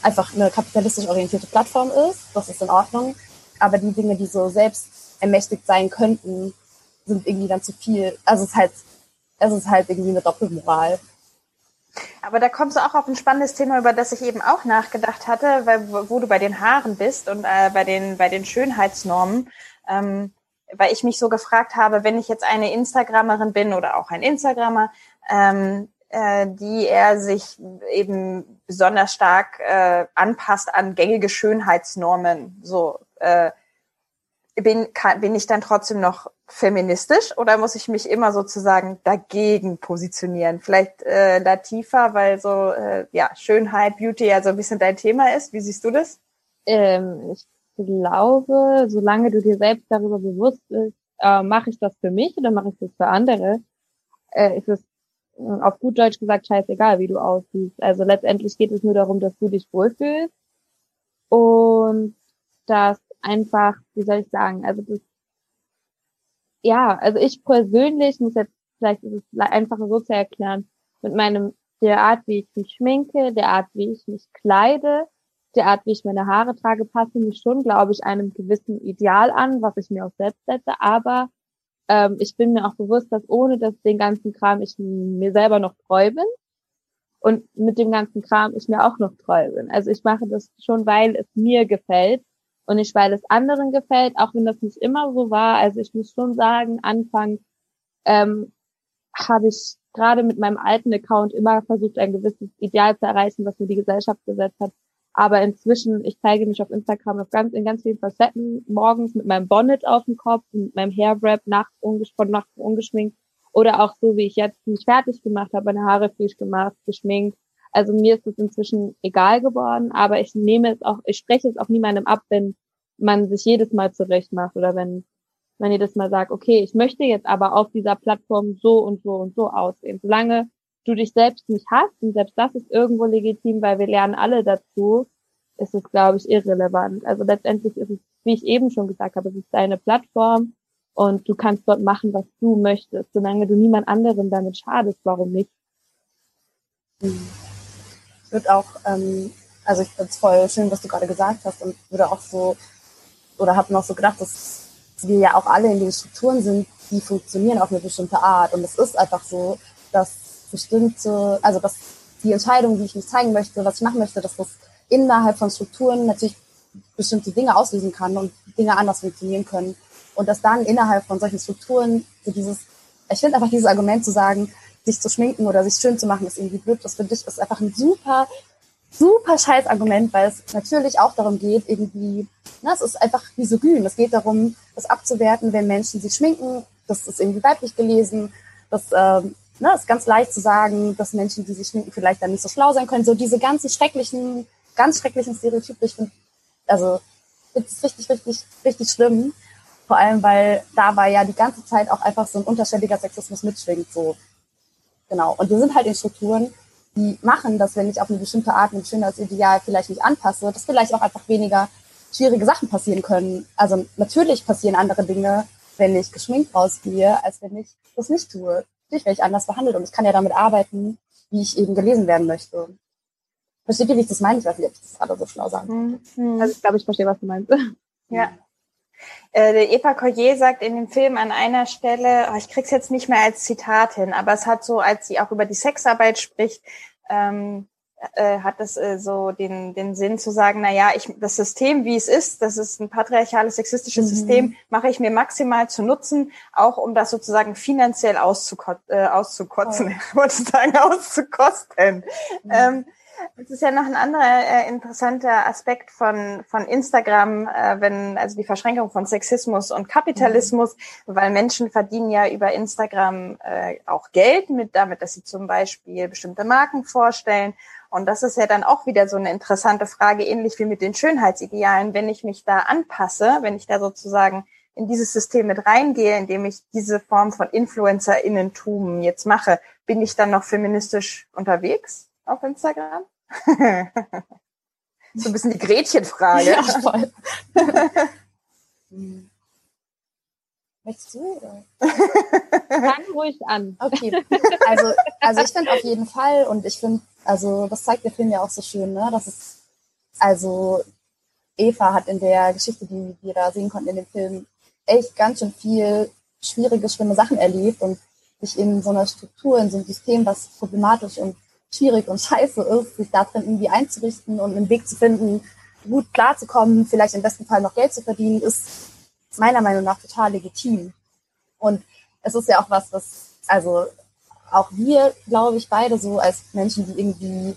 einfach eine kapitalistisch orientierte Plattform ist. Das ist in Ordnung. Aber die Dinge, die so selbst ermächtigt sein könnten, sind irgendwie dann zu viel. Also es ist halt, es ist halt irgendwie eine Doppelmoral. Aber da kommst du auch auf ein spannendes Thema, über das ich eben auch nachgedacht hatte, weil, wo du bei den Haaren bist und äh, bei den bei den Schönheitsnormen, ähm, weil ich mich so gefragt habe, wenn ich jetzt eine Instagrammerin bin oder auch ein Instagrammer, ähm, äh, die er sich eben besonders stark äh, anpasst an gängige Schönheitsnormen, so äh, bin, kann, bin ich dann trotzdem noch feministisch oder muss ich mich immer sozusagen dagegen positionieren? Vielleicht äh, Latifa, weil so äh, ja Schönheit, Beauty ja so ein bisschen dein Thema ist. Wie siehst du das? Ähm, ich glaube, solange du dir selbst darüber bewusst bist, äh, mache ich das für mich oder mache ich das für andere, äh, ist es äh, auf gut Deutsch gesagt scheißegal, wie du aussiehst. Also letztendlich geht es nur darum, dass du dich wohlfühlst und dass einfach, wie soll ich sagen, also das, ja, also ich persönlich muss jetzt, vielleicht ist es einfacher so zu erklären, mit meinem, der Art, wie ich mich schminke, der Art, wie ich mich kleide, der Art, wie ich meine Haare trage, passe mich schon, glaube ich, einem gewissen Ideal an, was ich mir auch selbst setze, aber ähm, ich bin mir auch bewusst, dass ohne dass den ganzen Kram ich mir selber noch treu bin und mit dem ganzen Kram ich mir auch noch treu bin. Also ich mache das schon, weil es mir gefällt und nicht, weil es anderen gefällt, auch wenn das nicht immer so war. Also ich muss schon sagen, Anfang ähm, habe ich gerade mit meinem alten Account immer versucht, ein gewisses Ideal zu erreichen, was mir die Gesellschaft gesetzt hat. Aber inzwischen, ich zeige mich auf Instagram auf ganz, in ganz vielen Facetten, morgens mit meinem Bonnet auf dem Kopf, mit meinem Hairwrap, nachts von nachts ungeschminkt oder auch so, wie ich jetzt mich fertig gemacht habe, meine Haare frisch gemacht, geschminkt, Also mir ist es inzwischen egal geworden, aber ich nehme es auch, ich spreche es auch niemandem ab, wenn man sich jedes Mal zurecht macht oder wenn man jedes Mal sagt, okay, ich möchte jetzt aber auf dieser Plattform so und so und so aussehen. Solange du dich selbst nicht hast, und selbst das ist irgendwo legitim, weil wir lernen alle dazu, ist es, glaube ich, irrelevant. Also letztendlich ist es, wie ich eben schon gesagt habe, es ist deine Plattform und du kannst dort machen, was du möchtest. Solange du niemand anderem damit schadest, warum nicht? Ich würde auch, ähm, also ich finde es voll schön, was du gerade gesagt hast und würde auch so, oder habe noch so gedacht, dass wir ja auch alle in den Strukturen sind, die funktionieren auf eine bestimmte Art. Und es ist einfach so, dass bestimmte, also dass die Entscheidung, die ich mich zeigen möchte, was ich machen möchte, dass das innerhalb von Strukturen natürlich bestimmte Dinge auslösen kann und Dinge anders funktionieren können. Und dass dann innerhalb von solchen Strukturen so dieses, ich finde einfach dieses Argument zu sagen, sich zu schminken oder sich schön zu machen, ist irgendwie blöd. Das finde ich ist einfach ein super, super scheiß Argument, weil es natürlich auch darum geht, irgendwie, na, es ist einfach misogyn. Es geht darum, das abzuwerten, wenn Menschen sich schminken. Das ist irgendwie weiblich gelesen. Das ähm, ne, ist ganz leicht zu sagen, dass Menschen, die sich schminken, vielleicht dann nicht so schlau sein können. So diese ganzen schrecklichen, ganz schrecklichen Stereotype, ich finde, also, finde es richtig, richtig, richtig schlimm. Vor allem, weil dabei ja die ganze Zeit auch einfach so ein unterschwelliger Sexismus mitschwingt, so. Genau. Und wir sind halt in Strukturen, die machen, dass wenn ich auf eine bestimmte Art ein Schönheitsideal vielleicht nicht anpasse, dass vielleicht auch einfach weniger schwierige Sachen passieren können. Also natürlich passieren andere Dinge, wenn ich geschminkt rausgehe, als wenn ich das nicht tue. Natürlich werde ich anders behandelt und ich kann ja damit arbeiten, wie ich eben gelesen werden möchte. Versteht ihr, wie ich das meine? Ich weiß nicht, ob ich das gerade so schlau sage. Mhm. Also ich glaube, ich verstehe, was du meinst. Ja. Äh, Eva Collier sagt in dem Film an einer Stelle, oh, ich krieg's jetzt nicht mehr als Zitat hin, aber es hat so, als sie auch über die Sexarbeit spricht, ähm, äh, hat es äh, so den, den Sinn zu sagen, na ja, ich, das System, wie es ist, das ist ein patriarchales, sexistisches mhm. System, mache ich mir maximal zu nutzen, auch um das sozusagen finanziell auszukot äh, auszukotzen, oh. ich wollte sagen, auszukosten. Mhm. Ähm, das ist ja noch ein anderer äh, interessanter Aspekt von, von Instagram, äh, wenn, also die Verschränkung von Sexismus und Kapitalismus, mhm. weil Menschen verdienen ja über Instagram äh, auch Geld mit damit, dass sie zum Beispiel bestimmte Marken vorstellen. Und das ist ja dann auch wieder so eine interessante Frage, ähnlich wie mit den Schönheitsidealen. Wenn ich mich da anpasse, wenn ich da sozusagen in dieses System mit reingehe, indem ich diese Form von InfluencerInnentum jetzt mache, bin ich dann noch feministisch unterwegs? Auf Instagram? so ein bisschen die Gretchenfrage. Ja, voll. Möchtest du? Oder? Fang ruhig an. Okay. Also, also ich finde auf jeden Fall und ich finde, also das zeigt der Film ja auch so schön, ne? Das ist, also Eva hat in der Geschichte, die wir da sehen konnten in dem Film, echt ganz schön viel schwierige, schlimme Sachen erlebt und sich in so einer Struktur, in so einem System, was problematisch und schwierig und scheiße ist, sich da drin irgendwie einzurichten und einen Weg zu finden, gut klarzukommen, vielleicht im besten Fall noch Geld zu verdienen, ist meiner Meinung nach total legitim. Und es ist ja auch was, was, also auch wir, glaube ich, beide so als Menschen, die irgendwie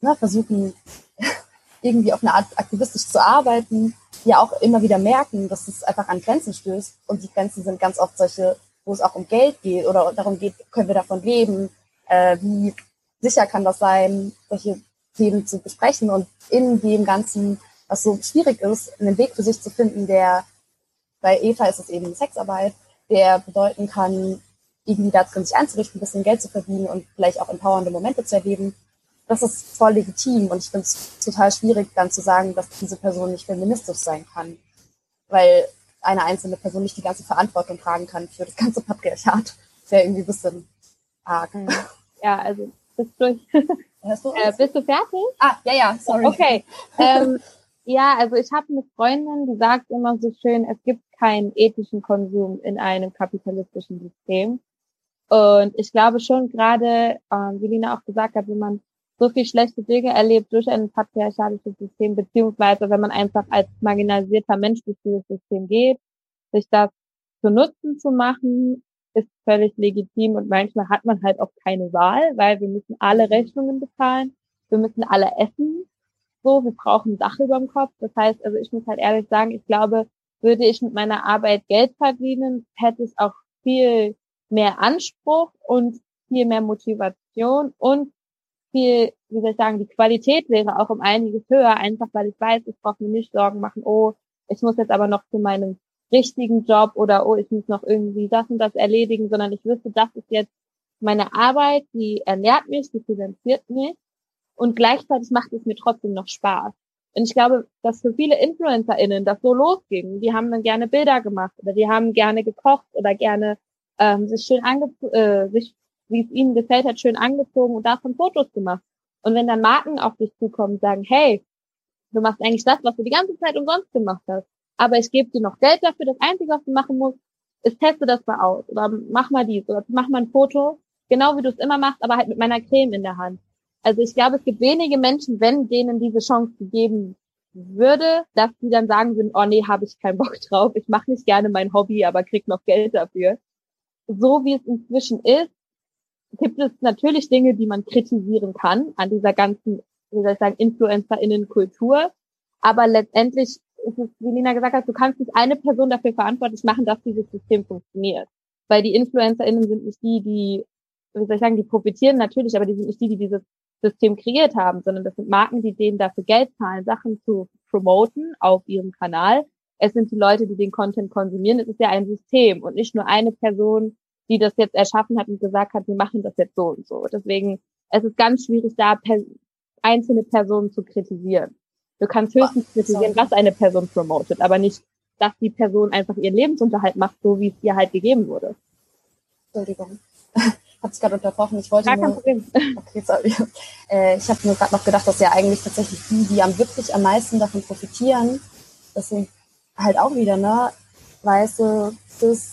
ne, versuchen, irgendwie auf eine Art aktivistisch zu arbeiten, ja auch immer wieder merken, dass es einfach an Grenzen stößt. Und die Grenzen sind ganz oft solche, wo es auch um Geld geht oder darum geht, können wir davon leben, äh, wie sicher kann das sein, solche Themen zu besprechen und in dem Ganzen, was so schwierig ist, einen Weg für sich zu finden, der bei Eva ist es eben Sexarbeit, der bedeuten kann, irgendwie da drin sich einzurichten, ein bisschen Geld zu verdienen und vielleicht auch empowernde Momente zu erleben. Das ist voll legitim und ich finde es total schwierig, dann zu sagen, dass diese Person nicht feministisch sein kann, weil eine einzelne Person nicht die ganze Verantwortung tragen kann für das ganze Patriarchat. Das wäre irgendwie ein bisschen arg. Mhm. Ja, also bist du, Hörst du äh, bist du fertig? Ah, ja, ja, sorry. Okay. ähm, ja, also ich habe eine Freundin, die sagt immer so schön, es gibt keinen ethischen Konsum in einem kapitalistischen System. Und ich glaube schon gerade, ähm, wie Lina auch gesagt hat, wenn man so viel schlechte Dinge erlebt durch ein patriarchalisches System, beziehungsweise wenn man einfach als marginalisierter Mensch durch dieses System geht, sich das zu Nutzen zu machen ist völlig legitim und manchmal hat man halt auch keine Wahl, weil wir müssen alle Rechnungen bezahlen, wir müssen alle essen, so, wir brauchen Dach über dem Kopf. Das heißt, also ich muss halt ehrlich sagen, ich glaube, würde ich mit meiner Arbeit Geld verdienen, hätte es auch viel mehr Anspruch und viel mehr Motivation und viel, wie soll ich sagen, die Qualität wäre auch um einiges höher, einfach weil ich weiß, ich brauche mir nicht Sorgen machen, oh, ich muss jetzt aber noch zu meinem richtigen Job oder oh, ich muss noch irgendwie das und das erledigen, sondern ich wüsste, das ist jetzt meine Arbeit, die ernährt mich, die finanziert mich und gleichzeitig macht es mir trotzdem noch Spaß. Und ich glaube, dass für viele InfluencerInnen das so losging. Die haben dann gerne Bilder gemacht oder die haben gerne gekocht oder gerne ähm, sich schön angezogen, äh, sich, wie es ihnen gefällt hat, schön angezogen und davon Fotos gemacht. Und wenn dann Marken auf dich zukommen und sagen, hey, du machst eigentlich das, was du die ganze Zeit umsonst gemacht hast, aber ich gebe dir noch Geld dafür, das Einzige, was du machen musst, ist teste das mal aus oder mach mal dies oder mach mal ein Foto, genau wie du es immer machst, aber halt mit meiner Creme in der Hand. Also ich glaube, es gibt wenige Menschen, wenn denen diese Chance gegeben würde, dass die dann sagen würden, oh nee, habe ich keinen Bock drauf, ich mache nicht gerne mein Hobby, aber krieg noch Geld dafür. So wie es inzwischen ist, gibt es natürlich Dinge, die man kritisieren kann an dieser ganzen, wie soll ich sagen, InfluencerInnen-Kultur. Aber letztendlich ist es, wie Lina gesagt hat, du kannst nicht eine Person dafür verantwortlich machen, dass dieses System funktioniert. Weil die InfluencerInnen sind nicht die, die, wie soll ich sagen, die profitieren natürlich, aber die sind nicht die, die dieses System kreiert haben, sondern das sind Marken, die denen dafür Geld zahlen, Sachen zu promoten auf ihrem Kanal. Es sind die Leute, die den Content konsumieren. Es ist ja ein System und nicht nur eine Person, die das jetzt erschaffen hat und gesagt hat, wir machen das jetzt so und so. Deswegen, es ist ganz schwierig, da einzelne Personen zu kritisieren. Du kannst höchstens kritisieren, was eine Person promotet, aber nicht, dass die Person einfach ihren Lebensunterhalt macht, so wie es ihr halt gegeben wurde. Entschuldigung. Sich gerade unterbrochen. Ich wollte Gar nur, kein Problem. Okay, sorry. Äh, ich habe nur gerade noch gedacht, dass ja eigentlich tatsächlich die, die am wirklich am meisten davon profitieren, das sind halt auch wieder, ne, weiße, cis,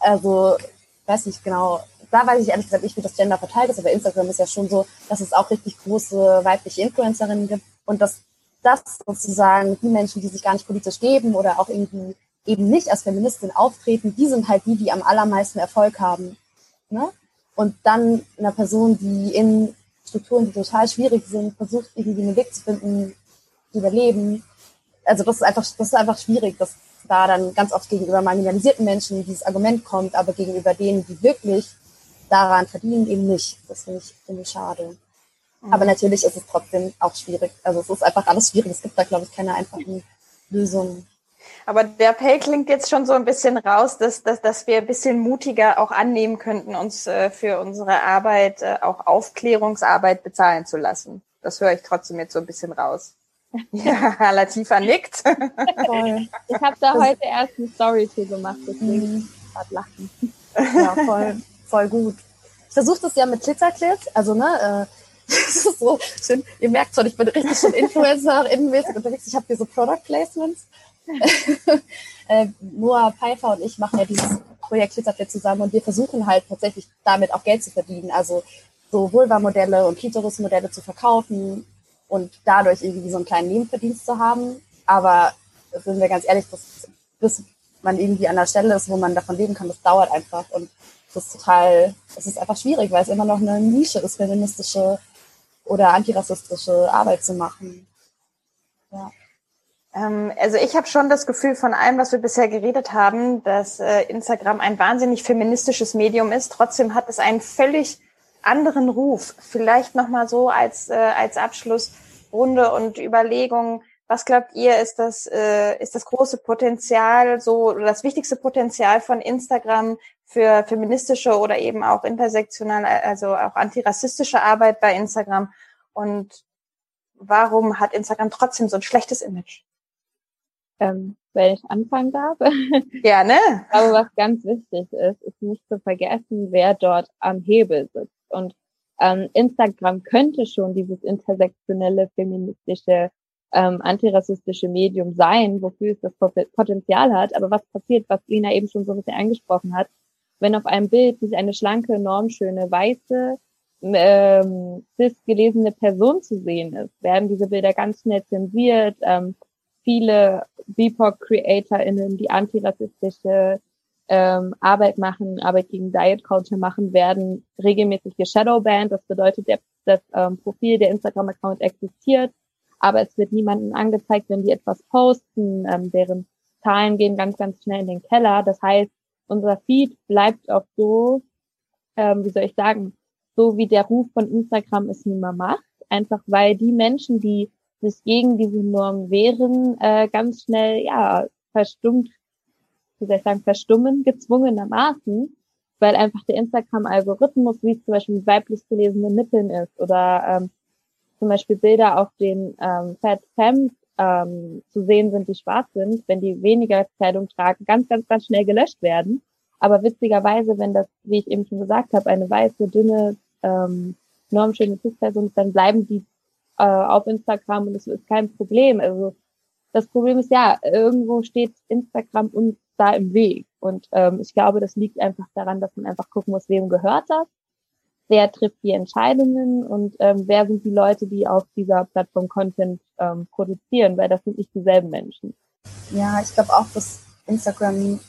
also, weiß nicht genau, da weiß ich ehrlich gesagt nicht, wie das Gender verteilt ist, aber Instagram ist ja schon so, dass es auch richtig große weibliche Influencerinnen gibt und dass das sozusagen die Menschen, die sich gar nicht politisch geben oder auch irgendwie eben nicht als Feministin auftreten, die sind halt die, die am allermeisten Erfolg haben. Ne? Und dann einer Person, die in Strukturen, die total schwierig sind, versucht irgendwie einen Weg zu finden, zu überleben. Also das ist einfach, das ist einfach schwierig, dass da dann ganz oft gegenüber marginalisierten Menschen dieses Argument kommt, aber gegenüber denen, die wirklich daran verdienen, eben nicht. Das finde ich, finde ich schade. Aber natürlich ist es trotzdem auch schwierig. Also es ist einfach alles schwierig. Es gibt da, glaube ich, keine einfachen Lösungen. Aber der Pay klingt jetzt schon so ein bisschen raus, dass, dass, dass wir ein bisschen mutiger auch annehmen könnten, uns äh, für unsere Arbeit äh, auch Aufklärungsarbeit bezahlen zu lassen. Das höre ich trotzdem jetzt so ein bisschen raus. Ja, Latifa nickt. Voll. Ich habe da heute erst eine Story zu gemacht, deswegen mhm. lachen. Ja, voll, voll gut. Ich versuche das ja mit Klitzerklit, also ne, äh, das ist so schön. Ihr merkt schon, ich bin richtig schon Influencer, innenmäßig unterwegs. Ich habe hier so Product Placements. äh, Noah Pfeiffer und ich machen ja dieses Projekt Glitzerfit zusammen und wir versuchen halt tatsächlich damit auch Geld zu verdienen. Also so Vulva-Modelle und Klitoris-Modelle zu verkaufen und dadurch irgendwie so einen kleinen Nebenverdienst zu haben. Aber sind wir ganz ehrlich, das, bis man irgendwie an der Stelle ist, wo man davon leben kann, das dauert einfach. Und das ist total, es ist einfach schwierig, weil es immer noch eine Nische ist, feministische oder antirassistische Arbeit zu machen. Ja. Ähm, also ich habe schon das Gefühl von allem, was wir bisher geredet haben, dass äh, Instagram ein wahnsinnig feministisches Medium ist. Trotzdem hat es einen völlig anderen Ruf. Vielleicht nochmal so als, äh, als Abschlussrunde und Überlegung. Was glaubt ihr, ist das, äh, ist das große Potenzial, so das wichtigste Potenzial von Instagram für feministische oder eben auch intersektionale, also auch antirassistische Arbeit bei Instagram? Und warum hat Instagram trotzdem so ein schlechtes Image? Ähm, wenn ich anfangen darf. Gerne. Aber was ganz wichtig ist, ist nicht zu vergessen, wer dort am Hebel sitzt. Und ähm, Instagram könnte schon dieses intersektionelle, feministische, ähm, antirassistische Medium sein, wofür es das Potenzial hat. Aber was passiert, was Lina eben schon so ein bisschen angesprochen hat, wenn auf einem Bild sich eine schlanke, normschöne, weiße, ähm, cis gelesene Person zu sehen ist, werden diese Bilder ganz schnell zensiert. Ähm, viele BIPOC-CreatorInnen, die antirassistische ähm, Arbeit machen, Arbeit gegen Diet Culture machen, werden regelmäßig geshadowbanned. Das bedeutet, der, das ähm, Profil, der Instagram-Account existiert, aber es wird niemandem angezeigt, wenn die etwas posten. Ähm, deren Zahlen gehen ganz, ganz schnell in den Keller. Das heißt, unser Feed bleibt auch so, ähm, wie soll ich sagen, so wie der Ruf von Instagram es nun mal macht. Einfach weil die Menschen, die sich gegen diese Norm wehren, äh, ganz schnell, ja, verstummt, wie soll ich sagen, verstummen, gezwungenermaßen, weil einfach der Instagram-Algorithmus, wie es zum Beispiel weiblich gelesene Nippeln ist oder ähm, zum Beispiel Bilder auf den ähm, Fat Femmes ähm, zu sehen sind, die schwarz sind, wenn die weniger Kleidung tragen, ganz, ganz, ganz schnell gelöscht werden. Aber witzigerweise, wenn das, wie ich eben schon gesagt habe, eine weiße, dünne, ähm, normschöne Cis-Person ist, dann bleiben die äh, auf Instagram und es ist kein Problem. Also das Problem ist ja, irgendwo steht Instagram uns da im Weg. Und ähm, ich glaube, das liegt einfach daran, dass man einfach gucken muss, wem gehört das, wer trifft die Entscheidungen und ähm, wer sind die Leute, die auf dieser Plattform Content ähm, produzieren, weil das sind nicht dieselben Menschen. Ja, ich glaube auch, dass Instagram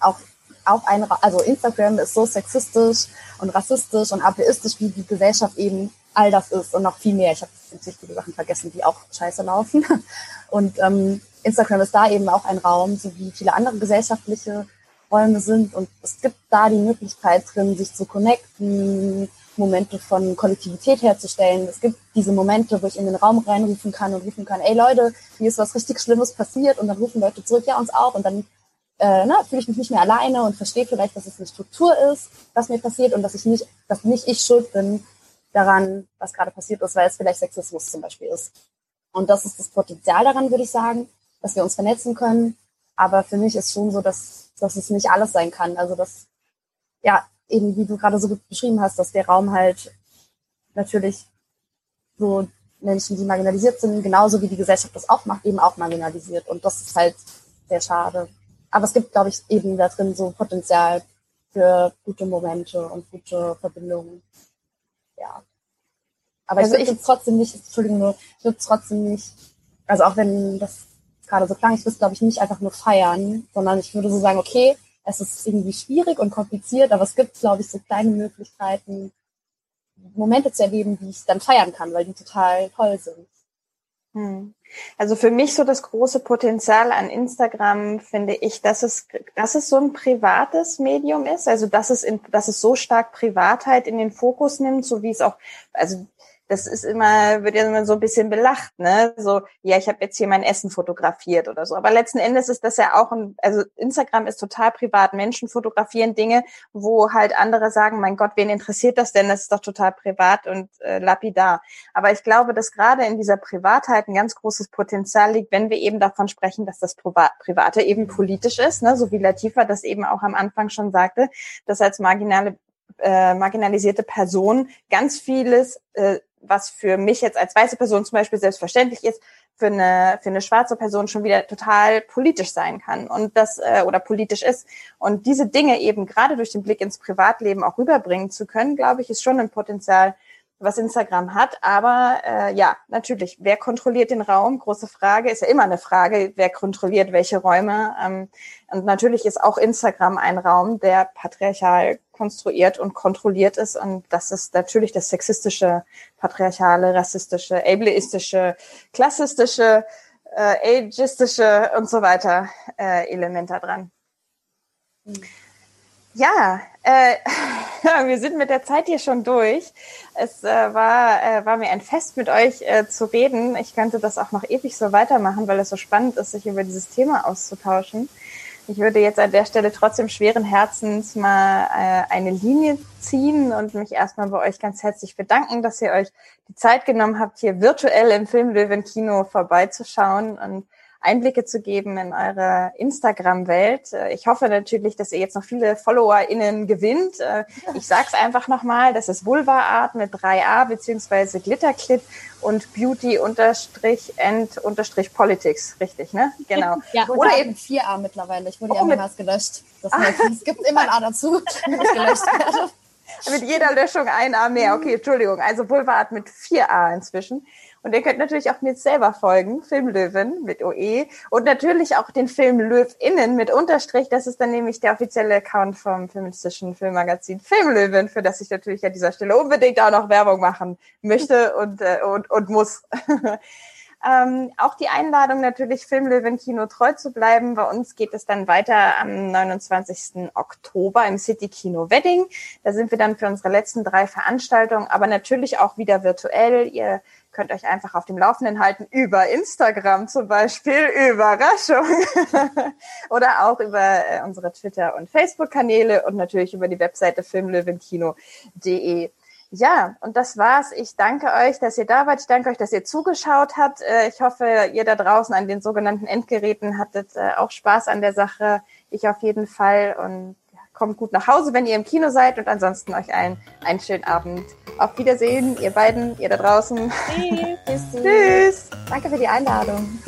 auch auch ein, also Instagram ist so sexistisch und rassistisch und atheistisch, wie die Gesellschaft eben all das ist und noch viel mehr. Ich habe natürlich viele Sachen vergessen, die auch scheiße laufen. Und ähm, Instagram ist da eben auch ein Raum, so wie viele andere gesellschaftliche Räume sind. Und es gibt da die Möglichkeit drin, sich zu connecten, Momente von Kollektivität herzustellen. Es gibt diese Momente, wo ich in den Raum reinrufen kann und rufen kann, ey Leute, hier ist was richtig Schlimmes passiert und dann rufen Leute zurück, ja uns auch und dann äh, ne, fühle ich mich nicht mehr alleine und verstehe vielleicht, dass es eine Struktur ist, was mir passiert und dass ich nicht, dass nicht ich schuld bin daran, was gerade passiert ist, weil es vielleicht Sexismus zum Beispiel ist. Und das ist das Potenzial daran, würde ich sagen, dass wir uns vernetzen können. Aber für mich ist schon so, dass, dass es nicht alles sein kann. Also dass, ja, eben wie du gerade so gut beschrieben hast, dass der Raum halt natürlich so Menschen, die marginalisiert sind, genauso wie die Gesellschaft das auch macht, eben auch marginalisiert. Und das ist halt sehr schade. Aber es gibt, glaube ich, eben da drin so Potenzial für gute Momente und gute Verbindungen. Ja. Aber also ich würde trotzdem nicht, Entschuldigung, ich würde trotzdem nicht, also auch wenn das gerade so klang, ich würde glaube ich nicht einfach nur feiern, sondern ich würde so sagen, okay, es ist irgendwie schwierig und kompliziert, aber es gibt, glaube ich, so kleine Möglichkeiten, Momente zu erleben, die ich dann feiern kann, weil die total toll sind. Hm. Also für mich so das große Potenzial an Instagram finde ich, dass es, dass es so ein privates Medium ist, also dass es in, dass es so stark Privatheit in den Fokus nimmt, so wie es auch, also das ist immer, wird ja immer so ein bisschen belacht, ne? So, ja, ich habe jetzt hier mein Essen fotografiert oder so. Aber letzten Endes ist das ja auch ein, also Instagram ist total privat. Menschen fotografieren Dinge, wo halt andere sagen, mein Gott, wen interessiert das denn? Das ist doch total privat und äh, lapidar. Aber ich glaube, dass gerade in dieser Privatheit ein ganz großes Potenzial liegt, wenn wir eben davon sprechen, dass das Private eben politisch ist, ne? so wie Latifa das eben auch am Anfang schon sagte, dass als marginale äh, marginalisierte Person ganz vieles äh, was für mich jetzt als weiße Person zum Beispiel selbstverständlich ist, für eine, für eine schwarze Person schon wieder total politisch sein kann und das äh, oder politisch ist. Und diese Dinge eben gerade durch den Blick ins Privatleben auch rüberbringen zu können, glaube ich, ist schon ein Potenzial, was Instagram hat. Aber äh, ja, natürlich, wer kontrolliert den Raum? Große Frage, ist ja immer eine Frage, wer kontrolliert welche Räume. Ähm, und natürlich ist auch Instagram ein Raum, der patriarchal konstruiert und kontrolliert ist. Und das ist natürlich das sexistische, patriarchale, rassistische, ableistische, klassistische, äh, ageistische und so weiter äh, Element da dran. Mhm. Ja, äh, wir sind mit der Zeit hier schon durch. Es äh, war, äh, war mir ein Fest, mit euch äh, zu reden. Ich könnte das auch noch ewig so weitermachen, weil es so spannend ist, sich über dieses Thema auszutauschen. Ich würde jetzt an der Stelle trotzdem schweren Herzens mal äh, eine Linie ziehen und mich erstmal bei euch ganz herzlich bedanken, dass ihr euch die Zeit genommen habt, hier virtuell im Film Löwen Kino vorbeizuschauen und Einblicke zu geben in eure Instagram-Welt. Äh, ich hoffe natürlich, dass ihr jetzt noch viele FollowerInnen gewinnt. Äh, ich sag's einfach nochmal, das ist Vulva Art mit 3a beziehungsweise Glitterclit und Beauty unterstrich and unterstrich Politics, richtig, ne? Genau. Ja, oder eben 4a mittlerweile. Ich wurde oh, ja mehrmals gelöscht. Das heißt, es gibt immer ein A dazu, ich gelöscht werde. Mit jeder Löschung ein A mehr. Okay, Entschuldigung. Also Vulva Art mit 4a inzwischen. Und ihr könnt natürlich auch mir selber folgen, Filmlöwen mit OE und natürlich auch den Film Löwinnen mit Unterstrich. Das ist dann nämlich der offizielle Account vom feministischen Filmmagazin Filmlöwen, für das ich natürlich an dieser Stelle unbedingt auch noch Werbung machen möchte und, äh, und, und muss. Ähm, auch die Einladung natürlich Filmlöwen Kino treu zu bleiben. Bei uns geht es dann weiter am 29. Oktober im City Kino Wedding. Da sind wir dann für unsere letzten drei Veranstaltungen, aber natürlich auch wieder virtuell. Ihr könnt euch einfach auf dem Laufenden halten über Instagram zum Beispiel. Überraschung. Oder auch über äh, unsere Twitter- und Facebook-Kanäle und natürlich über die Webseite filmlöwenkino.de. Ja, und das war's. Ich danke euch, dass ihr da wart. Ich danke euch, dass ihr zugeschaut habt. Äh, ich hoffe, ihr da draußen an den sogenannten Endgeräten hattet äh, auch Spaß an der Sache. Ich auf jeden Fall. Und kommt gut nach Hause, wenn ihr im Kino seid. Und ansonsten euch allen einen schönen Abend. Auf Wiedersehen, ihr beiden, ihr da draußen. Tschüss. Tschüss. Danke für die Einladung.